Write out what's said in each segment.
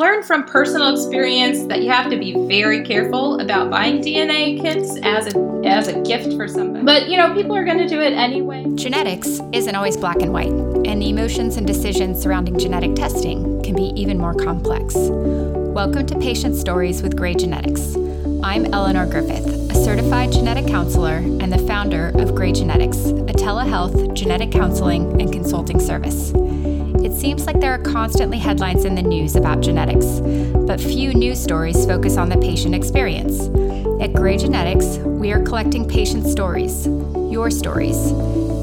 learned from personal experience that you have to be very careful about buying DNA kits as a as a gift for somebody. But you know, people are going to do it anyway. Genetics isn't always black and white, and the emotions and decisions surrounding genetic testing can be even more complex. Welcome to Patient Stories with Grey Genetics. I'm Eleanor Griffith, a certified genetic counselor and the founder of Grey Genetics, a telehealth genetic counseling and consulting service. It seems like there are constantly headlines in the news about genetics, but few news stories focus on the patient experience. At Grey Genetics, we are collecting patient stories, your stories.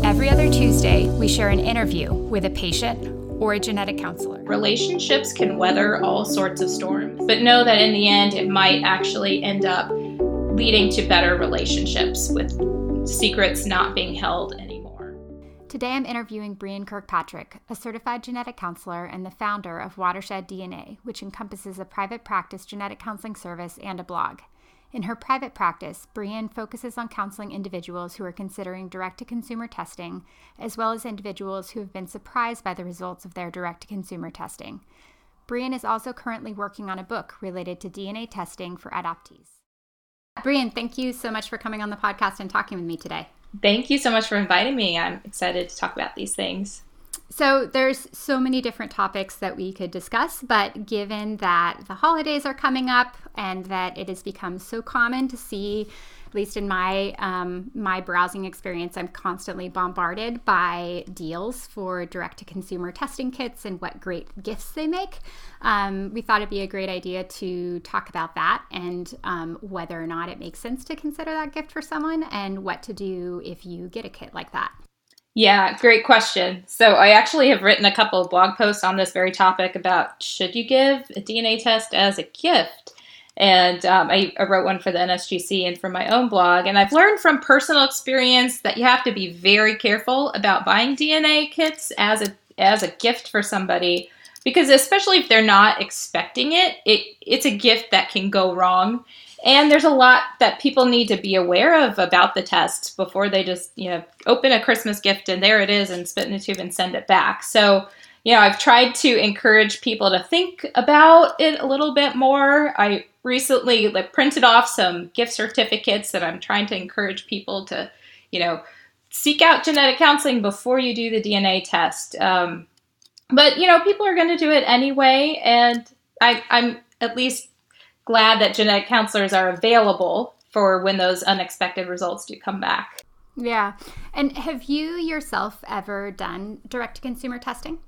Every other Tuesday, we share an interview with a patient or a genetic counselor. Relationships can weather all sorts of storms, but know that in the end, it might actually end up leading to better relationships with secrets not being held. Today, I'm interviewing Brianne Kirkpatrick, a certified genetic counselor and the founder of Watershed DNA, which encompasses a private practice genetic counseling service and a blog. In her private practice, Brianne focuses on counseling individuals who are considering direct to consumer testing, as well as individuals who have been surprised by the results of their direct to consumer testing. Brianne is also currently working on a book related to DNA testing for adoptees. Brianne, thank you so much for coming on the podcast and talking with me today. Thank you so much for inviting me. I'm excited to talk about these things. So there's so many different topics that we could discuss, but given that the holidays are coming up and that it has become so common to see, at least in my um, my browsing experience, I'm constantly bombarded by deals for direct to consumer testing kits and what great gifts they make. Um, we thought it'd be a great idea to talk about that and um, whether or not it makes sense to consider that gift for someone and what to do if you get a kit like that. Yeah, great question. So I actually have written a couple of blog posts on this very topic about should you give a DNA test as a gift? And um, I, I, wrote one for the NSGC and for my own blog. And I've learned from personal experience that you have to be very careful about buying DNA kits as a as a gift for somebody because especially if they're not expecting it, it it's a gift that can go wrong. And there's a lot that people need to be aware of about the test before they just, you know, open a Christmas gift and there it is and spit in a tube and send it back. So, you know, I've tried to encourage people to think about it a little bit more. I recently like printed off some gift certificates that I'm trying to encourage people to, you know, seek out genetic counseling before you do the DNA test. Um, but you know, people are going to do it anyway, and I, I'm at least glad that genetic counselors are available for when those unexpected results do come back. Yeah. And have you yourself ever done direct to consumer testing?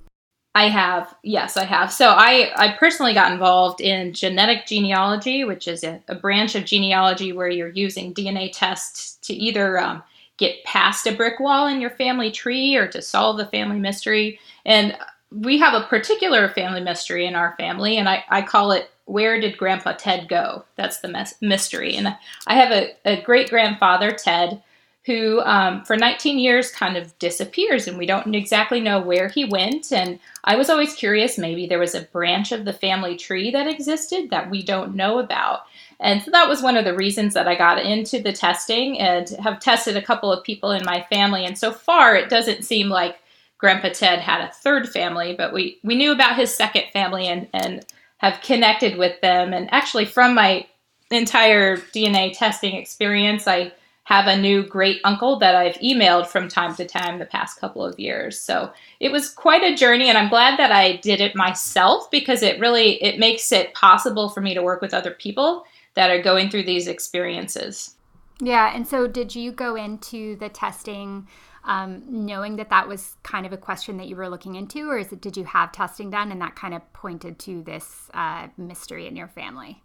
I have. Yes, I have. So I, I personally got involved in genetic genealogy, which is a, a branch of genealogy where you're using DNA tests to either um, get past a brick wall in your family tree or to solve the family mystery. And we have a particular family mystery in our family, and I, I call it where did Grandpa Ted go? That's the mes- mystery. And I have a, a great grandfather, Ted, who um, for 19 years kind of disappears and we don't exactly know where he went. And I was always curious maybe there was a branch of the family tree that existed that we don't know about. And so that was one of the reasons that I got into the testing and have tested a couple of people in my family. And so far, it doesn't seem like Grandpa Ted had a third family, but we, we knew about his second family and, and have connected with them. And actually, from my entire DNA testing experience, I have a new great uncle that I've emailed from time to time the past couple of years. So it was quite a journey and I'm glad that I did it myself because it really it makes it possible for me to work with other people that are going through these experiences. Yeah, and so did you go into the testing um, knowing that that was kind of a question that you were looking into, or is it did you have testing done and that kind of pointed to this uh, mystery in your family?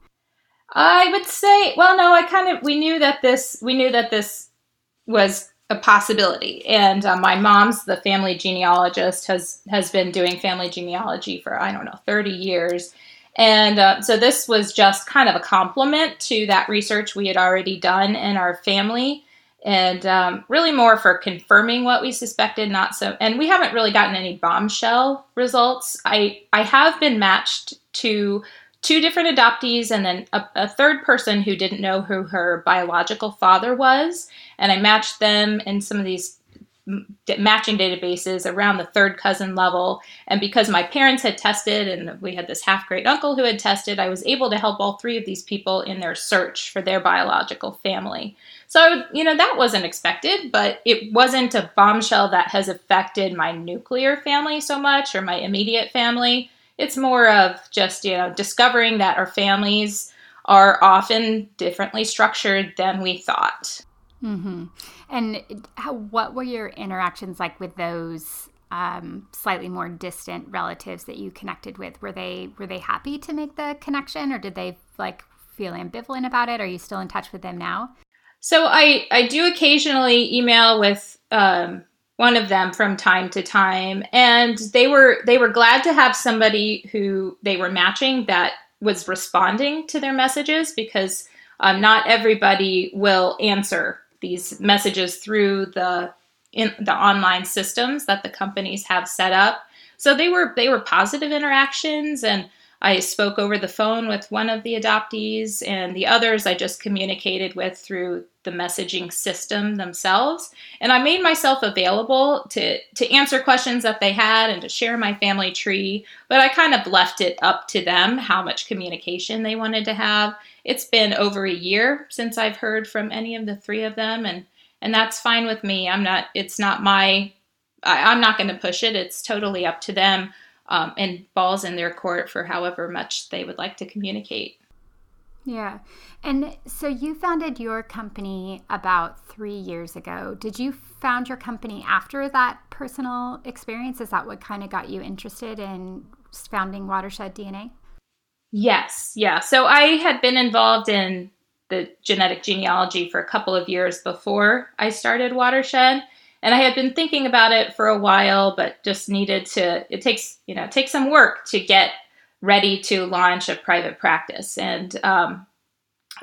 I would say, well, no, I kind of we knew that this we knew that this was a possibility, and uh, my mom's the family genealogist has has been doing family genealogy for I don't know thirty years. And uh, so this was just kind of a complement to that research we had already done in our family. And um, really more for confirming what we suspected not so and we haven't really gotten any bombshell results. I i have been matched to two different adoptees and then a, a, third person who didn't know who her biological father was and i matched them in some of these matching databases around the third cousin level. And because my parents had tested and we had this half great uncle who had tested, I was able to help all three of these people in their search for their biological family. So, you know, that wasn't expected, but it wasn't a bombshell that has affected my nuclear family so much or my immediate family. It's more of just, you know, discovering that our families are often differently structured than we thought. Mm-hmm. And how, what were your interactions like with those um, slightly more distant relatives that you connected with? Were they were they happy to make the connection, or did they like feel ambivalent about it? Are you still in touch with them now? So I I do occasionally email with um, one of them from time to time, and they were they were glad to have somebody who they were matching that was responding to their messages because um, not everybody will answer these messages through the in the online systems that the companies have set up. So they were they were positive interactions and I spoke over the phone with one of the adoptees and the others I just communicated with through the messaging system themselves and I made myself available to to answer questions that they had and to share my family tree but I kind of left it up to them how much communication they wanted to have it's been over a year since I've heard from any of the three of them, and and that's fine with me. I'm not. It's not my. I, am not going to push it. It's totally up to them, um, and balls in their court for however much they would like to communicate. Yeah. And so you founded your company about three years ago. Did you found your company after that personal experience? Is that what kind of got you interested in founding Watershed DNA? Yes, yeah. So I had been involved in the genetic genealogy for a couple of years before I started Watershed. And I had been thinking about it for a while, but just needed to, it takes, you know, it takes some work to get ready to launch a private practice. And um,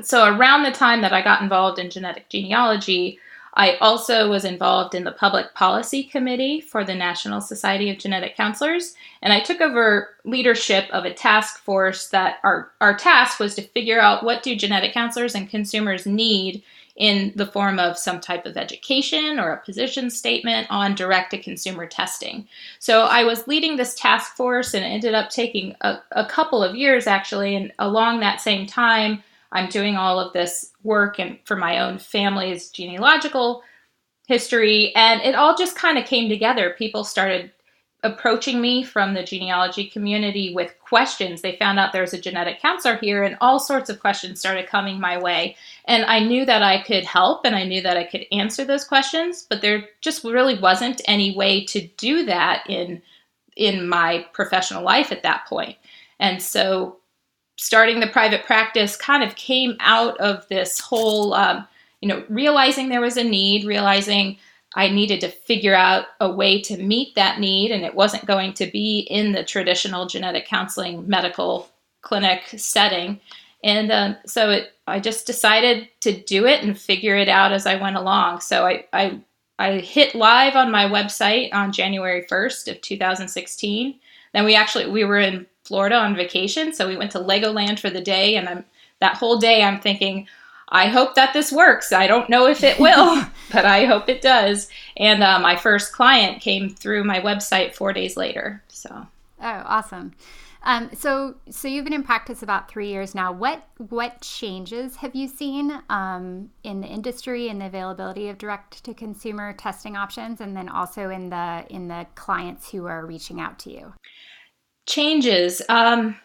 so around the time that I got involved in genetic genealogy, I also was involved in the public policy committee for the National Society of Genetic Counselors, and I took over leadership of a task force that our, our task was to figure out what do genetic counselors and consumers need in the form of some type of education or a position statement on direct to consumer testing. So I was leading this task force and it ended up taking a, a couple of years actually, and along that same time, I'm doing all of this work and for my own family's genealogical history and it all just kind of came together. People started approaching me from the genealogy community with questions. They found out there was a genetic counselor here, and all sorts of questions started coming my way. And I knew that I could help and I knew that I could answer those questions, but there just really wasn't any way to do that in in my professional life at that point. And so starting the private practice kind of came out of this whole, um, you know, realizing there was a need, realizing I needed to figure out a way to meet that need, and it wasn't going to be in the traditional genetic counseling medical clinic setting. And uh, so it, I just decided to do it and figure it out as I went along. So I, I, I hit live on my website on January 1st of 2016. Then we actually we were in Florida on vacation. So we went to Legoland for the day, and I'm that whole day I'm thinking, I hope that this works. I don't know if it will, but I hope it does. And uh, my first client came through my website four days later. So. Oh, awesome. Um, so, so you've been in practice about three years now. What what changes have you seen um, in the industry and the availability of direct to consumer testing options, and then also in the in the clients who are reaching out to you? changes. Um,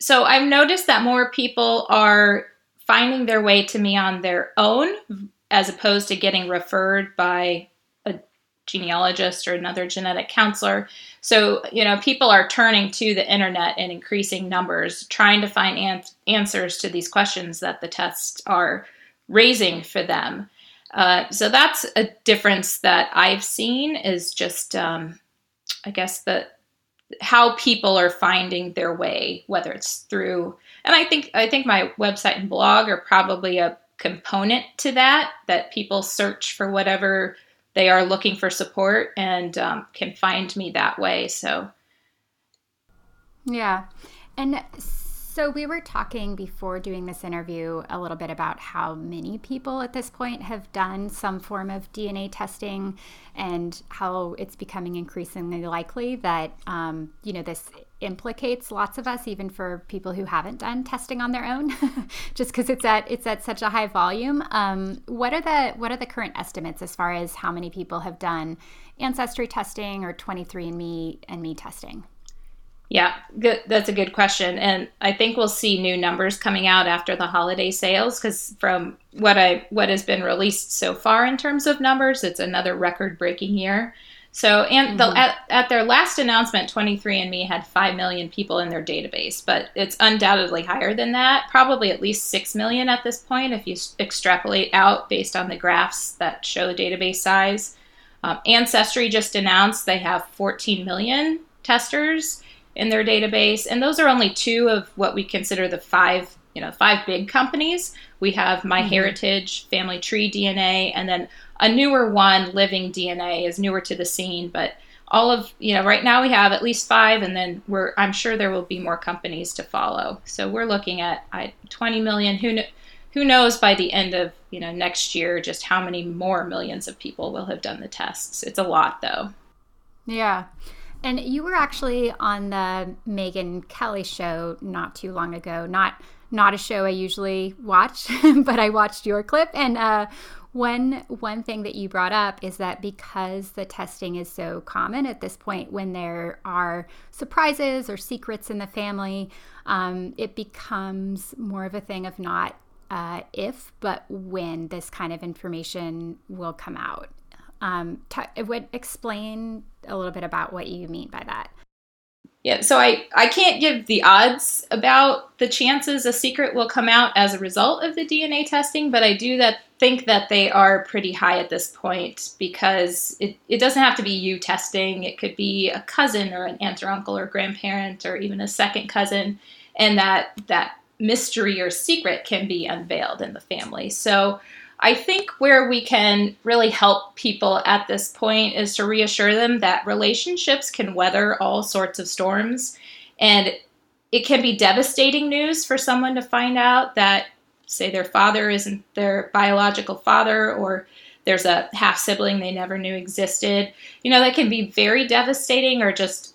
so I've noticed that more people are finding their way to me on their own as opposed to getting referred by a genealogist or another genetic counselor. So, you know, people are turning to the internet in increasing numbers, trying to find an- answers to these questions that the tests are raising for them. Uh, so that's a difference that I've seen is just, um, I guess, the how people are finding their way, whether it's through, and I think I think my website and blog are probably a component to that. That people search for whatever they are looking for support and um, can find me that way. So, yeah, and So, we were talking before doing this interview a little bit about how many people at this point have done some form of DNA testing and how it's becoming increasingly likely that, um, you know, this implicates lots of us, even for people who haven't done testing on their own, just because it's at it's at such a high volume. Um, what are the what are the current estimates as far as how many people have done ancestry testing or 23andMe and me testing? Yeah, good. That's a good question, and I think we'll see new numbers coming out after the holiday sales because from what I what has been released so far in terms of numbers, it's another record-breaking year. So, and mm-hmm. the, at, at their last announcement, 23andMe had 5 million people in their database, but it's undoubtedly higher than that, probably at least 6 million at this point if you extrapolate out based on the graphs that show the database size. Um, Ancestry just announced they have 14 million testers in their database, and those are only two of what we consider the five, you know, five big companies. We have MyHeritage, mm-hmm. Family Tree DNA, and then a newer one, Living DNA, is newer to the scene, but all of you know right now we have at least five and then we're i'm sure there will be more companies to follow. So we're looking at 20 million. Who who knows by the end of you know next year just how many more millions of people will have done the tests. It's a lot though. Yeah and you were actually on the Megyn Kelly show not too long ago. Not not a show I usually watch, but I watched your clip. And uh, one one thing that you brought up is that because the testing is so common at this point, when there are surprises or secrets in the family, um, it becomes more of a thing of not uh, if, but when this kind of information will come out. Um, t- would explain a little bit about what you mean by that. Yeah, so I, I can't give the odds about the chances a secret will come out as a result of the DNA testing, but I do that think that they are pretty high at this point because it, it doesn't have to be you testing. It could be a cousin or an aunt or uncle or grandparent or even a second cousin, and that that mystery or secret can be unveiled in the family. So I think where we can really help people at this point is to reassure them that relationships can weather all sorts of storms. And it can be devastating news for someone to find out that, say, their father isn't their biological father or there's a half sibling they never knew existed. You know, that can be very devastating or just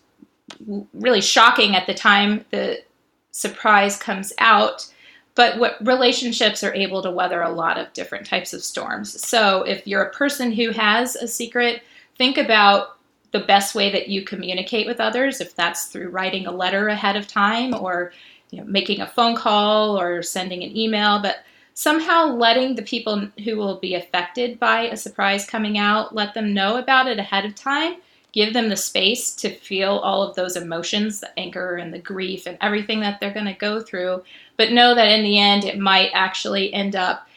really shocking at the time the surprise comes out but what relationships are able to weather a lot of different types of storms. So if you're a person who has a secret, think about the best way that you communicate with others, if that's through writing a letter ahead of time or you know, making a phone call or sending an email, but somehow letting the people who will be affected by a surprise coming out, let them know about it ahead of time give them the space to feel all of those emotions, the anger and the grief and everything that they're going to go through, but know that in the end it might actually end up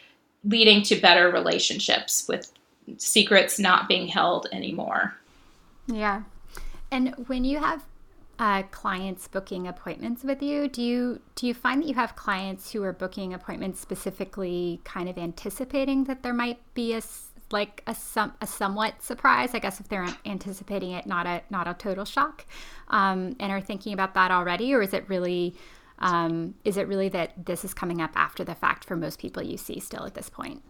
leading to better relationships with secrets not being held anymore. Yeah. And when you have uh, clients booking appointments with you, do you do you find that you have clients who are booking appointments specifically, kind of anticipating that there might be a like a some a somewhat surprise, I guess, if they're anticipating it, not a not a total shock, um, and are thinking about that already, or is it really um, is it really that this is coming up after the fact for most people you see still at this point?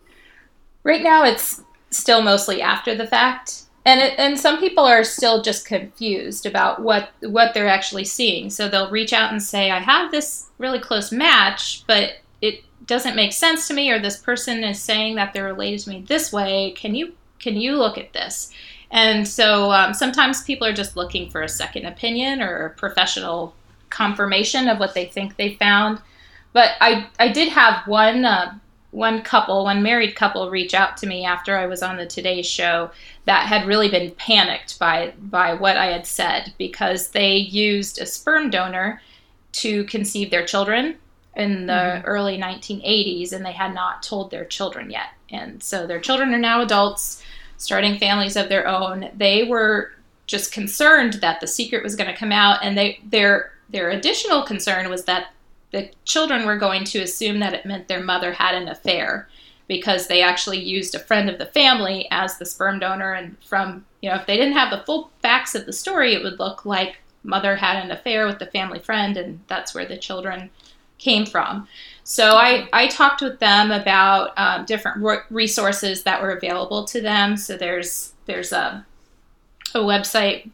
Right now, it's still mostly after the fact, and it, and some people are still just confused about what what they're actually seeing. So they'll reach out and say, "I have this really close match, but it doesn't make sense to me or this person is saying that they're related to me this way can you can you look at this? And so um, sometimes people are just looking for a second opinion or professional confirmation of what they think they found. But i i did have one uh, one couple one married couple reach out to me after i was on the today show that had really been panicked by by what i had said because they used a sperm donor to conceive their children in the mm-hmm. early 1980s and they had not told their children yet. And so their children are now adults, starting families of their own. They were just concerned that the secret was going to come out and they their their additional concern was that the children were going to assume that it meant their mother had an affair because they actually used a friend of the family as the sperm donor and from you know if they didn't have the full facts of the story it would look like mother had an affair with the family friend and that's where the children came from. So I, I talked with them about um, different resources that were available to them. So there's there's a a website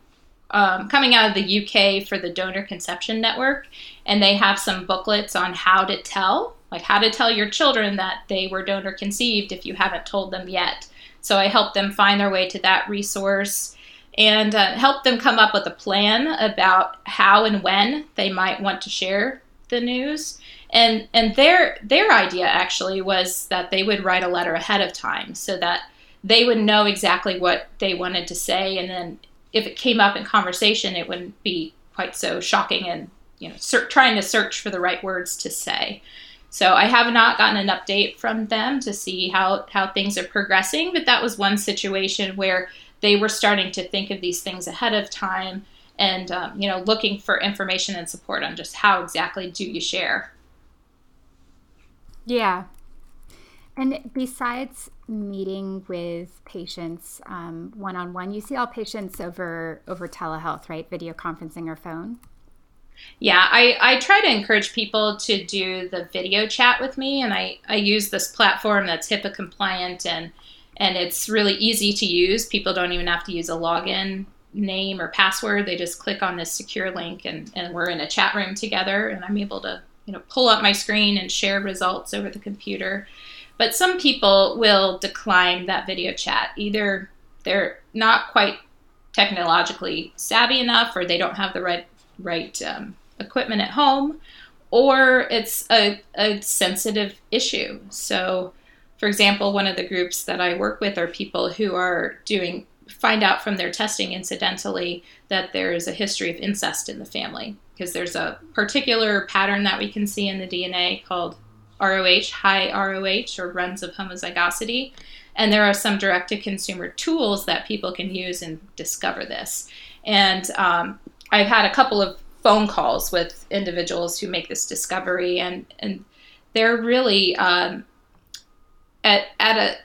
um, coming out of the UK for the Donor Conception Network, and they have some booklets on how to tell, like how to tell your children that they were donor conceived if you haven't told them yet. So I helped them find their way to that resource and uh, help them come up with a plan about how and when they might want to share the news. And and their their idea actually was that they would write a letter ahead of time so that they would know exactly what they wanted to say and then if it came up in conversation, it wouldn't be quite so shocking and you know ser- trying to search for the right words to say. So I have not gotten an update from them to see how how things are progressing, but that was one situation where they were starting to think of these things ahead of time and um, you know looking for information and support on just how exactly do you share. Yeah, and besides meeting with patients one on one, you see all patients over over telehealth, right? Video conferencing or phone. Yeah, I, I try to encourage people to do the video chat with me, and I, I use this platform that's HIPAA compliant and and it's really easy to use. People don't even have to use a login name or password. They just click on this secure link, and, and we're in a chat room together, and I'm able to you know pull up my screen and share results over the computer. But some people will decline that video chat. Either they're not quite technologically savvy enough, or they don't have the right right um, equipment at home, or it's a, a sensitive issue. So, for example, one of the groups that I work with are people who are doing find out from their testing incidentally that there is a history of incest in the family because there's a particular pattern that we can see in the DNA called ROH, high ROH, or runs of homozygosity. And there are some direct to consumer tools that people can use and discover this. And um, I've had a couple of phone calls with individuals who make this discovery, and, and they're really um, at, at a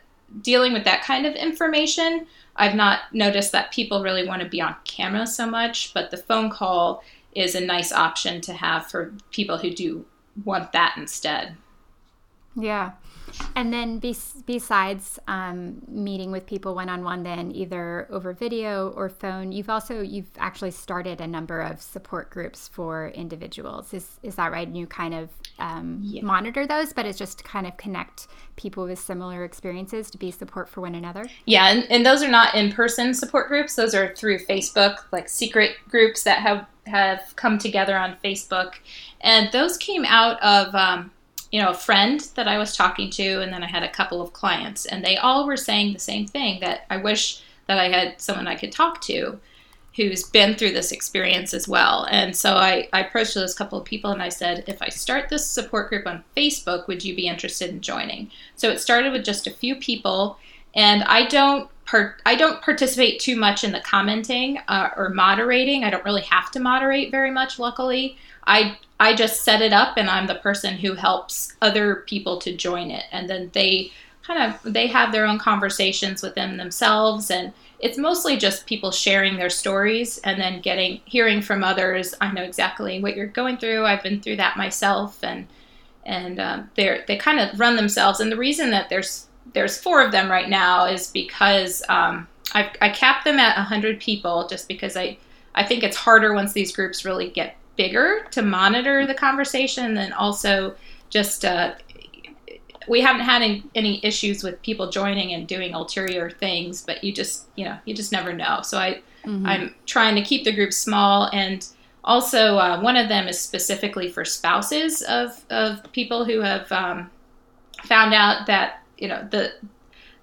dealing with that kind of information. I've not noticed that people really want to be on camera so much, but the phone call is a nice option to have for people who do want that instead. Yeah. And then be- besides um, meeting with people one on one, then either over video or phone, you've also you've actually started a number of support groups for individuals. Is is that right? And you kind of um, yeah. monitor those, but it's just to kind of connect people with similar experiences to be support for one another. Yeah, and, and those are not in person support groups. Those are through Facebook, like secret groups that have have come together on Facebook, and those came out of. Um, you know, a friend that I was talking to, and then I had a couple of clients, and they all were saying the same thing that I wish that I had someone I could talk to who's been through this experience as well. And so I, I approached those couple of people and I said, if I start this support group on Facebook, would you be interested in joining? So it started with just a few people, and I don't I don't participate too much in the commenting uh, or moderating. I don't really have to moderate very much, luckily. I I just set it up and I'm the person who helps other people to join it. And then they kind of they have their own conversations within themselves and it's mostly just people sharing their stories and then getting hearing from others. I know exactly what you're going through. I've been through that myself and and um, they they kind of run themselves. And the reason that there's there's four of them right now is because um, I, I capped them at 100 people just because I, I think it's harder once these groups really get bigger to monitor the conversation and also just uh, we haven't had any, any, issues with people joining and doing ulterior things but you just you know you just never know so i mm-hmm. i'm trying to keep the group small and also uh, one of them is specifically for spouses of, of people who have um, found out that you know the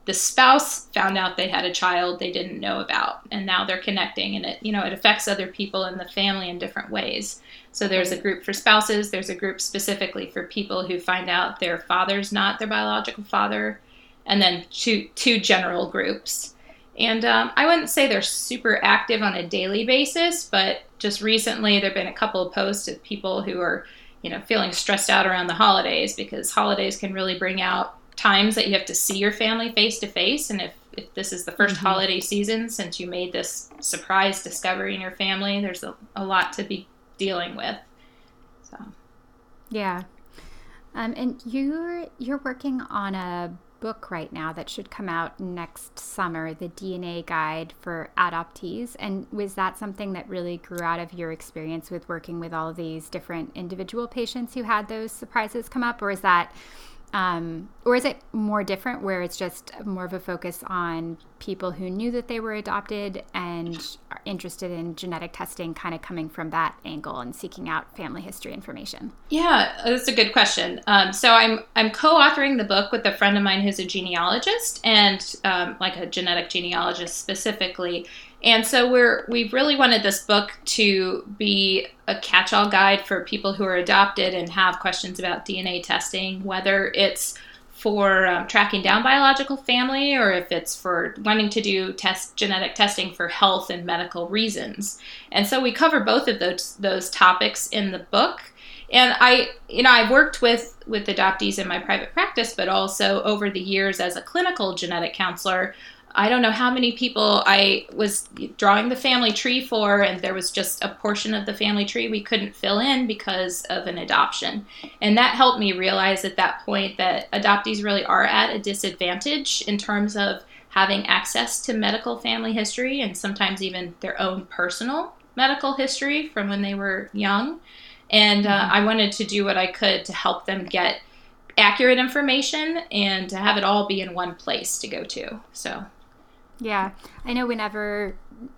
the spouse found out they had a child they didn't know about and now they're connecting and it you know it affects other people in the family in different ways. So there's a group for spouses there's a group specifically for people who find out their father's not their biological father and then two two general groups. And um, i wouldn't say they're super active on a daily basis but just recently there have been a couple of posts of people who are you know feeling stressed out around the holidays because holidays can really bring out times that you have to see your family face to face and if, if this is the 1st mm-hmm. holiday season since you made this surprise discovery in your family there's a, a lot to be dealing with so yeah Um, and you're you're working on a book right now that should come out next summer, the DNA Guide for Adoptees. And was that something that really grew out of your experience with working with all these different individual patients who had those surprises come up, or is that um, or is it more different where it's just more of a focus on people who knew that they were adopted and are interested in genetic testing, kind of coming from that angle and seeking out family history information? Yeah, that's a good question. Um, so I'm I'm co-authoring the book with a friend of mine who's a genealogist and um, like a genetic genealogist specifically, and so we're we really wanted this book to be a catch-all guide for people who are adopted and have questions about DNA testing, whether it's for um, tracking down biological family or if it's for wanting to do test genetic testing for health and medical reasons. And so we cover both of those those topics in the book. And I, you know, I've worked with with adoptees in my private practice, but also over the years as a clinical genetic counselor, I don't know how many people I was drawing the family tree for, and there was just a portion of the family tree we couldn't fill in because of an adoption. And that helped me realize at that point that adoptees really are at a disadvantage in terms of having access to medical family history and sometimes even their own personal medical history from when they were young. And uh, mm-hmm. I wanted to do what I could to help them get accurate information and to have it all be in one place to go to. So yeah, I know whenever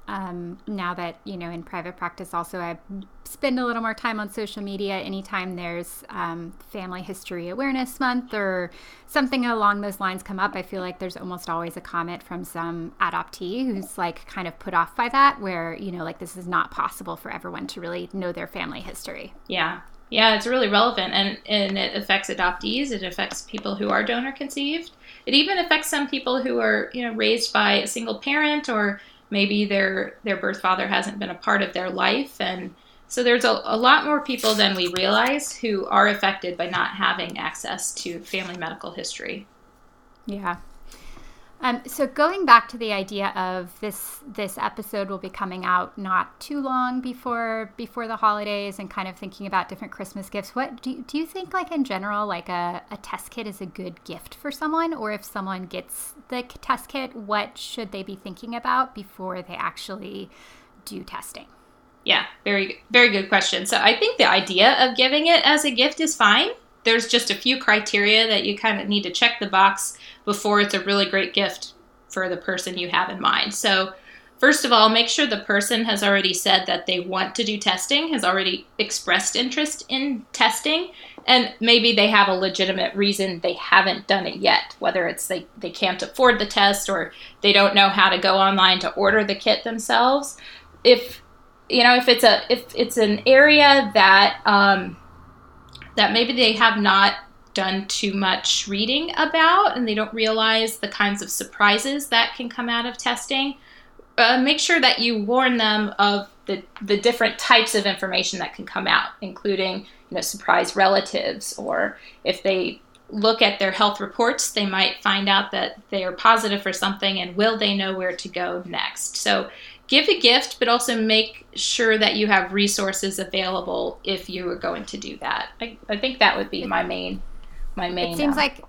um, now that you know in private practice, also I spend a little more time on social media. Anytime there's um, Family History Awareness Month or something along those lines come up, I feel like there's almost always a comment from some adoptee who's like kind of put off by that, where you know like this is not possible for everyone to really know their family history. Yeah, yeah, it's really relevant, and and it affects adoptees. It affects people who are donor conceived it even affects some people who are, you know, raised by a single parent or maybe their their birth father hasn't been a part of their life and so there's a, a lot more people than we realize who are affected by not having access to family medical history. Yeah. Um, so going back to the idea of this this episode will be coming out not too long before before the holidays and kind of thinking about different Christmas gifts. What do you, do you think like in general like a, a test kit is a good gift for someone or if someone gets the test kit, what should they be thinking about before they actually do testing? Yeah, very very good question. So I think the idea of giving it as a gift is fine there's just a few criteria that you kind of need to check the box before it's a really great gift for the person you have in mind. So, first of all, make sure the person has already said that they want to do testing, has already expressed interest in testing, and maybe they have a legitimate reason they haven't done it yet, whether it's they, they can't afford the test or they don't know how to go online to order the kit themselves. If you know if it's a if it's an area that um, that maybe they have not done too much reading about and they don't realize the kinds of surprises that can come out of testing. Uh, make sure that you warn them of the, the different types of information that can come out, including you know surprise relatives, or if they look at their health reports, they might find out that they are positive for something, and will they know where to go next? So give a gift, but also make sure that you have resources available if you are going to do that. I, I think that would be my main my main. It seems uh, like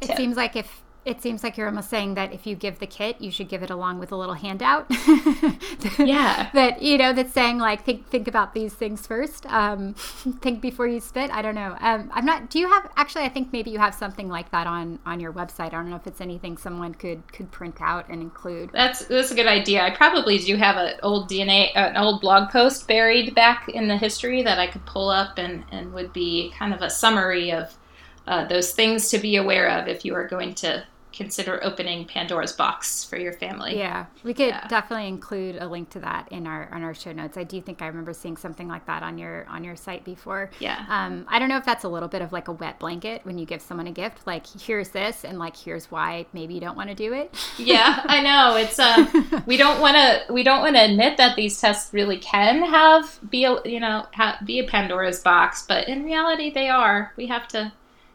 it seems like if it seems like you're almost saying that if you give the kit, you should give it along with a little handout. yeah. that you know that's saying like think think about these things first. Um, think before you spit. I don't know. Um, I'm not. Do you have actually? I think maybe you have something like that on on your website. I don't know if it's anything someone could could print out and include. That's that's a good idea. I probably do have an old DNA an old blog post buried back in the history that I could pull up and and would be kind of a summary of. Uh, those things to be aware of if you are going to consider opening Pandora's box for your family. Yeah, we could yeah. definitely include a link to that in our on our show notes. I do think I remember seeing something like that on your on your site before. Yeah. Um, I don't know if that's a little bit of like a wet blanket when you give someone a gift, like here's this, and like here's why maybe you don't want to do it. yeah, I know. It's uh, we don't want to we don't want to admit that these tests really can have be a you know ha- be a Pandora's box, but in reality they are. We have to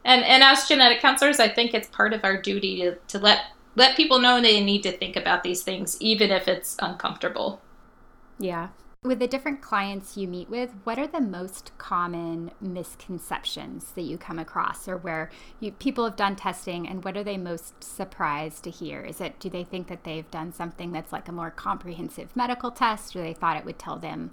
and and as genetic counselors, I think it's part of our duty to, to let let people know they need to think about these things, even if it's uncomfortable. Yeah, With the different clients you meet with, what are the most common misconceptions that you come across or where you, people have done testing and what are they most surprised to hear? Is it do they think that they've done something that's like a more comprehensive medical test or they thought it would tell them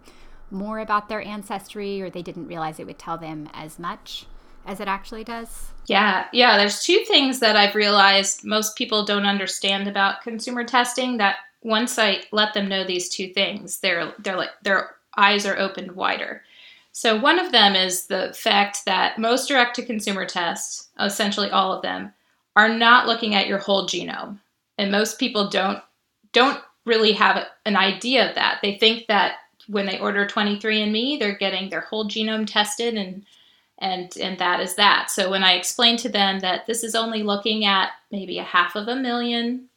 more about their ancestry or they didn't realize it would tell them as much? As it actually does? Yeah, yeah. There's two things that I've realized most people don't understand about consumer testing. That once I let them know these two things, they're they're like their eyes are opened wider. So one of them is the fact that most direct to consumer tests, essentially all of them, are not looking at your whole genome. And most people don't don't really have an idea of that. They think that when they order 23andme, they're getting their whole genome tested and and and that is that. So when i explain to them that this is only looking at maybe a half of a million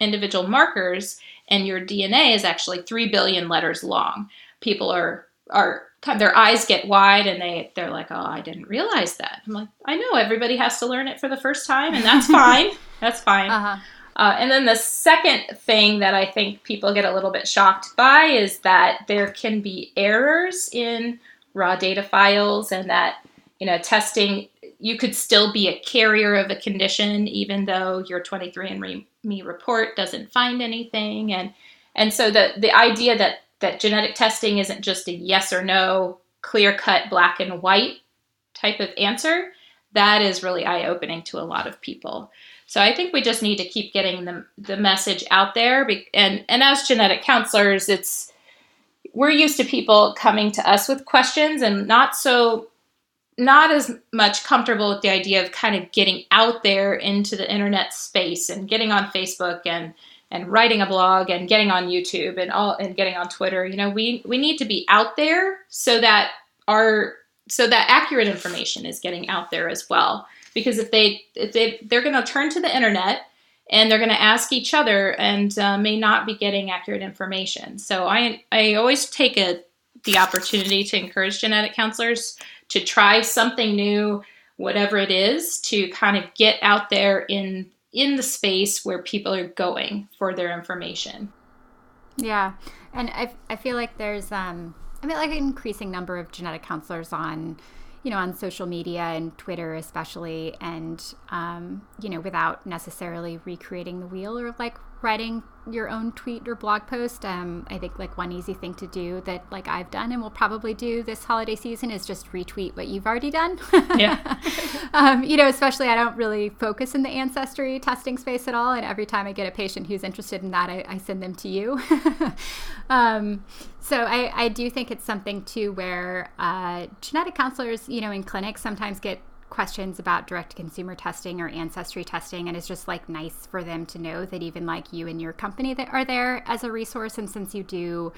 individual markers and your dna is actually 3 billion letters long people are are their eyes get wide and they they're like oh i didn't realize that. I'm like i know everybody has to learn it for the first time and that's fine. That's fine. Uh-huh. uh, and then the second thing that i think people get a little bit shocked by is that there can be errors in raw data files and that you know, testing, you could still be a carrier of a condition even though your 23andMe report doesn't find anything. And and so the the idea that that genetic testing isn't just a yes or no, clear cut, black and white type of answer, that is really eye opening to a lot of people. So I think we just need to keep getting the, the message out there. And, and as genetic counselors, it's we're used to people coming to us with questions and not so not as much comfortable with the idea of kind of getting out there into the internet space and getting on Facebook and and writing a blog and getting on YouTube and all and getting on Twitter. You know, we we need to be out there so that our so that accurate information is getting out there as well. Because if they if they they're going to turn to the internet and they're going to ask each other and uh, may not be getting accurate information. So I I always take a the opportunity to encourage genetic counselors to try something new, whatever it is, to kind of get out there in in the space where people are going for their information. Yeah. And I, I feel like there's um I mean like an increasing number of genetic counselors on you know, on social media and Twitter, especially, and, um, you know, without necessarily recreating the wheel or like writing your own tweet or blog post. Um, I think like one easy thing to do that like I've done and will probably do this holiday season is just retweet what you've already done. yeah. um, you know, especially I don't really focus in the ancestry testing space at all. And every time I get a patient who's interested in that, I, I send them to you. um, so I, I do think it's something too where uh, genetic counselors, you know, in clinics sometimes get questions about direct consumer testing or ancestry testing and it's just like nice for them to know that even like you and your company that are there as a resource. And since you do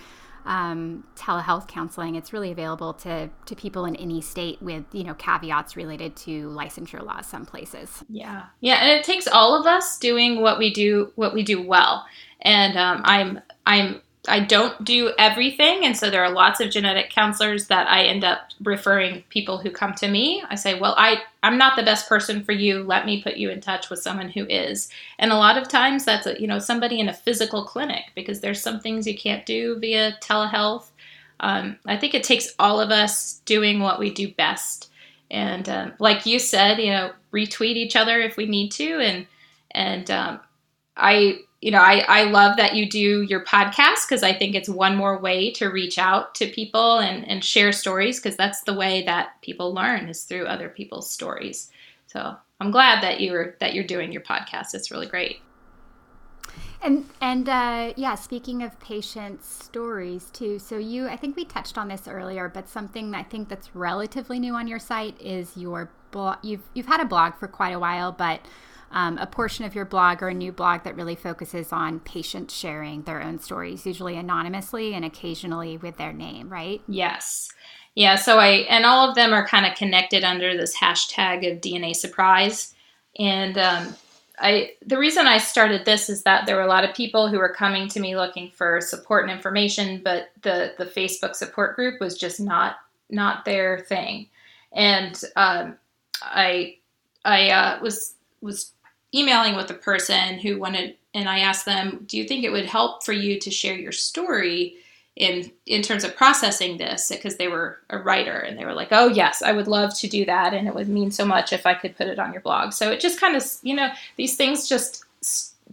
um, telehealth counseling it's really available to to people in any state with you know caveats related to licensure laws some places. Yeah. Yeah and it takes all of us doing what we do what we do well. And um, i'm i'm I don't do everything, and so there are lots of genetic counselors that I end up referring people who come to me. I say, "Well, I I'm not the best person for you. Let me put you in touch with someone who is." And a lot of times that's a, you know somebody in a physical clinic because there's some things you can't do via telehealth. Um, I think it takes all of us doing what we do best, and um, like you said, you know, retweet each other if we need to, and and um, I you know, I, I love that you do your podcast because I think it's one more way to reach out to people and, and share stories because that's the way that people learn is through other people's stories. So I'm glad that you're that you're doing your podcast. It's really great. And and uh, yeah, speaking of patient stories too. So you, I think we touched on this earlier, but something I think that's relatively new on your site is your blog. You've you've had a blog for quite a while, but um, a portion of your blog or a new blog that really focuses on patients sharing their own stories, usually anonymously and occasionally with their name, right? Yes. Yeah, so I, and all of them are kind of connected under this hashtag of DNA surprise. And um, I, the reason I started this is that there were a lot of people who were coming to me looking for support and information, but the, the Facebook support group was just not, not their thing. And um, I, I uh, was, was emailing with a person who wanted, and I asked them, Do you think it would help for you to share your story in in terms of processing this because they were a writer and they were like, "Oh yes, I would love to do that, and it would mean so much if I could put it on your blog." So it just kind of you know these things just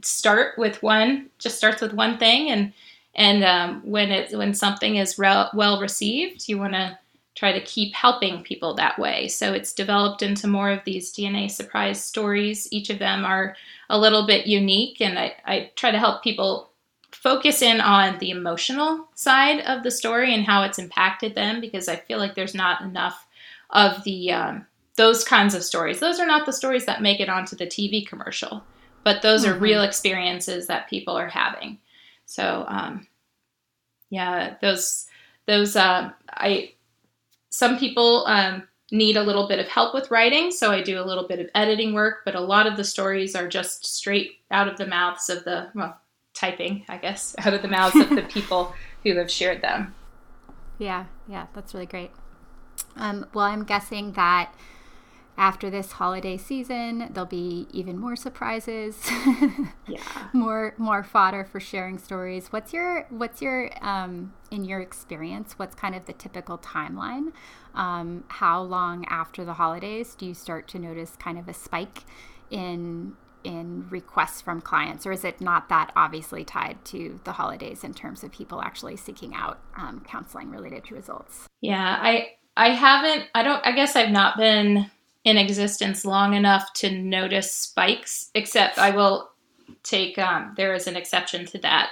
start with one, just starts with one thing, and and um, when it when something is re- well received, you want to try to keep helping people that way. So it's developed into more of these DNA surprise stories. Each of them are a little bit unique, and I, I try to help people focus in on the emotional side of the story and how it's impacted them because I feel like there's not enough of the um, those kinds of stories. Those are not the stories that make it onto the TV commercial, but those mm-hmm. are real experiences that people are having. So um, yeah, those those uh, I some people um, need a little bit of help with writing, so I do a little bit of editing work, but a lot of the stories are just straight out of the mouths of the well typing, I guess, out of the mouths of the people who have shared them. Yeah, yeah, that's really great. Um, well, I'm guessing that after this holiday season, there'll be even more surprises. yeah, more more fodder for sharing stories. What's your what's your um, in your experience? What's kind of the typical timeline? Um, how long after the holidays do you start to notice kind of a spike in in requests from clients, or is it not that obviously tied to the holidays in terms of people actually seeking out um, counseling related to results? Yeah, I I haven't. I don't. I guess I've not been in existence long enough to notice spikes. Except I will take. Um, there is an exception to that.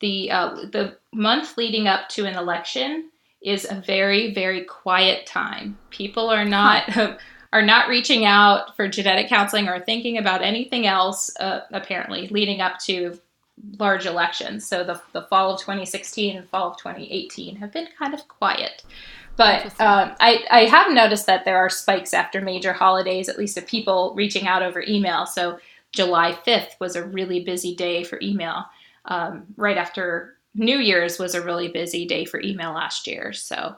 The uh, the month leading up to an election is a very very quiet time. People are not. Huh. are not reaching out for genetic counseling or thinking about anything else, uh, apparently, leading up to large elections. So the, the fall of 2016 and fall of 2018 have been kind of quiet. But um, I, I have noticed that there are spikes after major holidays, at least of people reaching out over email. So July 5th was a really busy day for email. Um, right after New Year's was a really busy day for email last year. So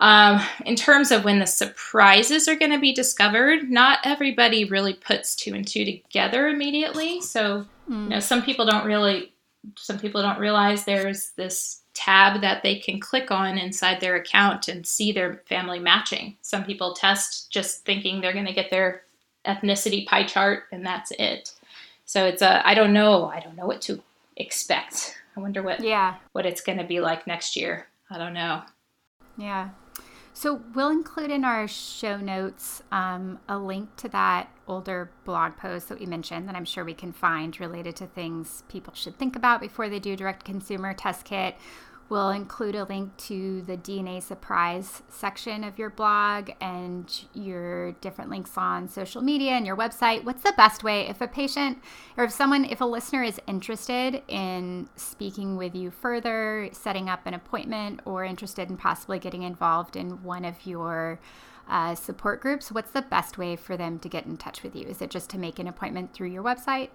um, in terms of when the surprises are going to be discovered, not everybody really puts two and two together immediately. So, you know, some people don't really, some people don't realize there's this tab that they can click on inside their account and see their family matching. Some people test just thinking they're going to get their ethnicity pie chart and that's it. So it's a, I don't know, I don't know what to expect. I wonder what, yeah, what it's going to be like next year. I don't know. Yeah. So we'll include in our show notes um, a link to that older blog post that we mentioned that I'm sure we can find related to things people should think about before they do direct consumer test kit. We'll include a link to the DNA surprise section of your blog and your different links on social media and your website. What's the best way if a patient or if someone, if a listener is interested in speaking with you further, setting up an appointment, or interested in possibly getting involved in one of your uh, support groups, what's the best way for them to get in touch with you? Is it just to make an appointment through your website?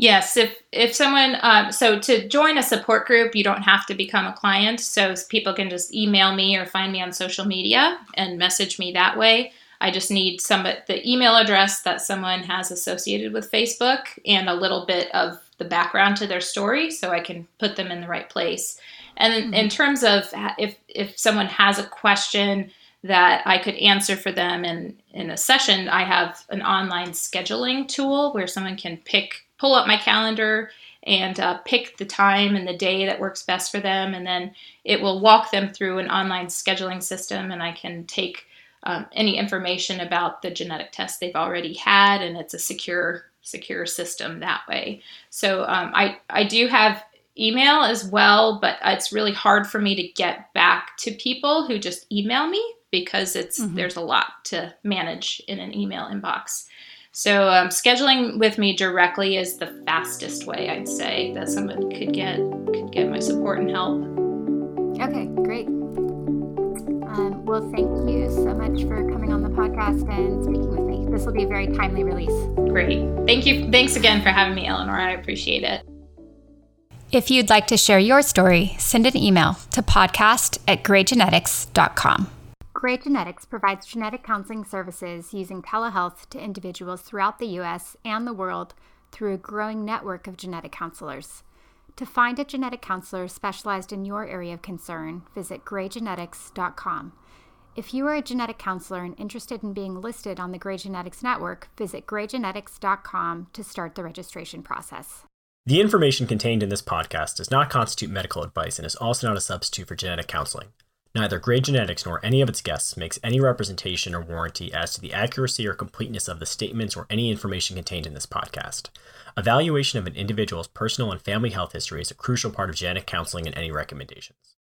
Yes, if if someone um, so to join a support group, you don't have to become a client. So people can just email me or find me on social media and message me that way. I just need some the email address that someone has associated with Facebook and a little bit of the background to their story, so I can put them in the right place. And mm-hmm. in terms of if if someone has a question that I could answer for them in in a session, I have an online scheduling tool where someone can pick pull up my calendar and uh, pick the time and the day that works best for them. And then it will walk them through an online scheduling system, and I can take um, any information about the genetic test they've already had, and it's a secure secure system that way. So um, I I do have email as well, but it's really hard for me to get back to people who just email me because it's mm-hmm. there's a lot to manage in an email inbox. So um, scheduling with me directly is the fastest way I'd say that someone could get could get my support and help. Okay, great. Um, well, thank you so much for coming on the podcast and speaking with me. This will be a very timely release. Great. Thank you. Thanks again for having me, Eleanor. I appreciate it. If you'd like to share your story, send an email to podcast at greygenetics.com. Grey Genetics provides genetic counseling services using telehealth to individuals throughout the U.S. and the world through a growing network of genetic counselors. To find a genetic counselor specialized in your area of concern, visit greygenetics.com. If you are a genetic counselor and interested in being listed on the Grey Genetics Network, visit greygenetics.com to start the registration process. The information contained in this podcast does not constitute medical advice and is also not a substitute for genetic counseling. Neither Grey Genetics nor any of its guests makes any representation or warranty as to the accuracy or completeness of the statements or any information contained in this podcast. Evaluation of an individual's personal and family health history is a crucial part of genetic counseling and any recommendations.